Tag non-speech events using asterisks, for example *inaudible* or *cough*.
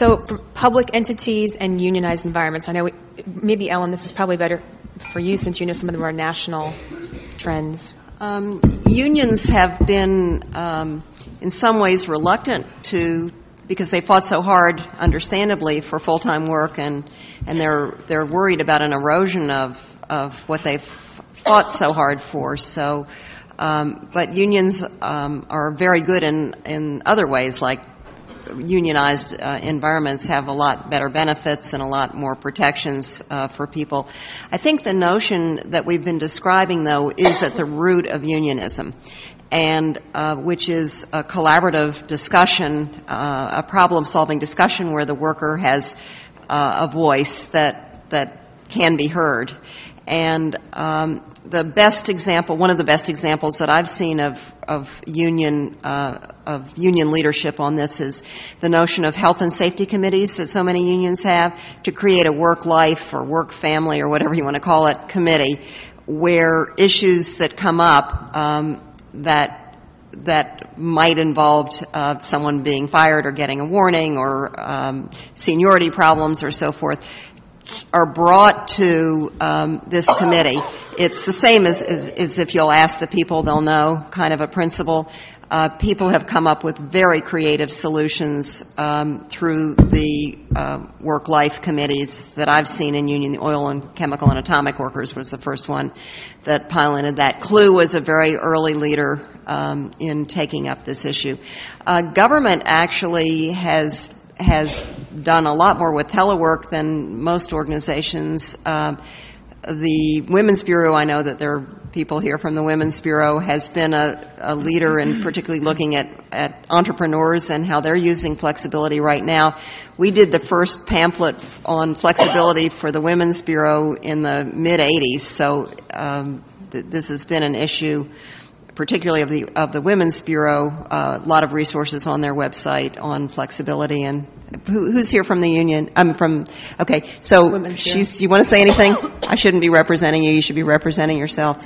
So, public entities and unionized environments, I know we, maybe Ellen, this is probably better for you since you know some of the more national trends. Um, unions have been, um, in some ways, reluctant to because they fought so hard, understandably, for full time work, and and they're they're worried about an erosion of of what they've fought so hard for. So. Um, but unions um, are very good in, in other ways, like unionized uh, environments have a lot better benefits and a lot more protections uh, for people. I think the notion that we've been describing, though, is at the root of unionism. And uh, which is a collaborative discussion, uh, a problem-solving discussion where the worker has uh, a voice that that can be heard. And um, the best example, one of the best examples that I've seen of, of union, uh, of union leadership on this is the notion of health and safety committees that so many unions have to create a work life or work family or whatever you want to call it committee where issues that come up um, that that might involve uh, someone being fired or getting a warning or um, seniority problems or so forth are brought to um, this committee. It's the same as, as, as, if you'll ask the people, they'll know kind of a principle. Uh, people have come up with very creative solutions um, through the uh, work life committees that I've seen in union. The oil and chemical and atomic workers was the first one that piloted that. CLUW was a very early leader um, in taking up this issue. Uh, government actually has has done a lot more with telework than most organizations. Um, the Women's Bureau, I know that there are people here from the Women's Bureau, has been a, a leader in *clears throat* particularly looking at, at entrepreneurs and how they're using flexibility right now. We did the first pamphlet on flexibility for the Women's Bureau in the mid 80s, so um, th- this has been an issue particularly of the of the Women's Bureau, uh, a lot of resources on their website on flexibility. And who, who's here from the union? I'm from. Okay, so she's. You want to say anything? I shouldn't be representing you. You should be representing yourself.